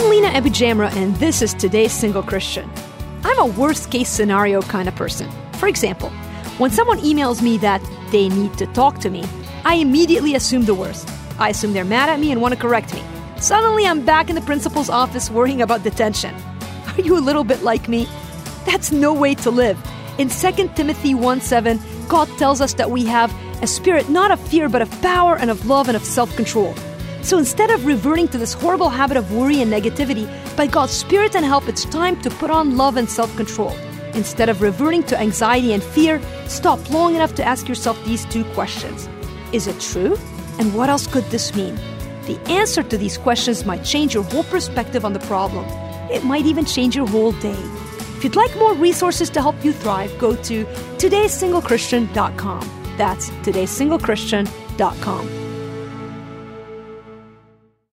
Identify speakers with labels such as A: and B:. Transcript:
A: I'm Lina AbuJamra, and this is today's Single Christian. I'm a worst case scenario kind of person. For example, when someone emails me that they need to talk to me, I immediately assume the worst. I assume they're mad at me and want to correct me. Suddenly, I'm back in the principal's office worrying about detention. Are you a little bit like me? That's no way to live. In 2 Timothy 1 7, God tells us that we have a spirit not of fear, but of power and of love and of self control. So instead of reverting to this horrible habit of worry and negativity, by God's Spirit and help, it's time to put on love and self control. Instead of reverting to anxiety and fear, stop long enough to ask yourself these two questions Is it true? And what else could this mean? The answer to these questions might change your whole perspective on the problem. It might even change your whole day. If you'd like more resources to help you thrive, go to todaysinglechristian.com. That's todaysinglechristian.com.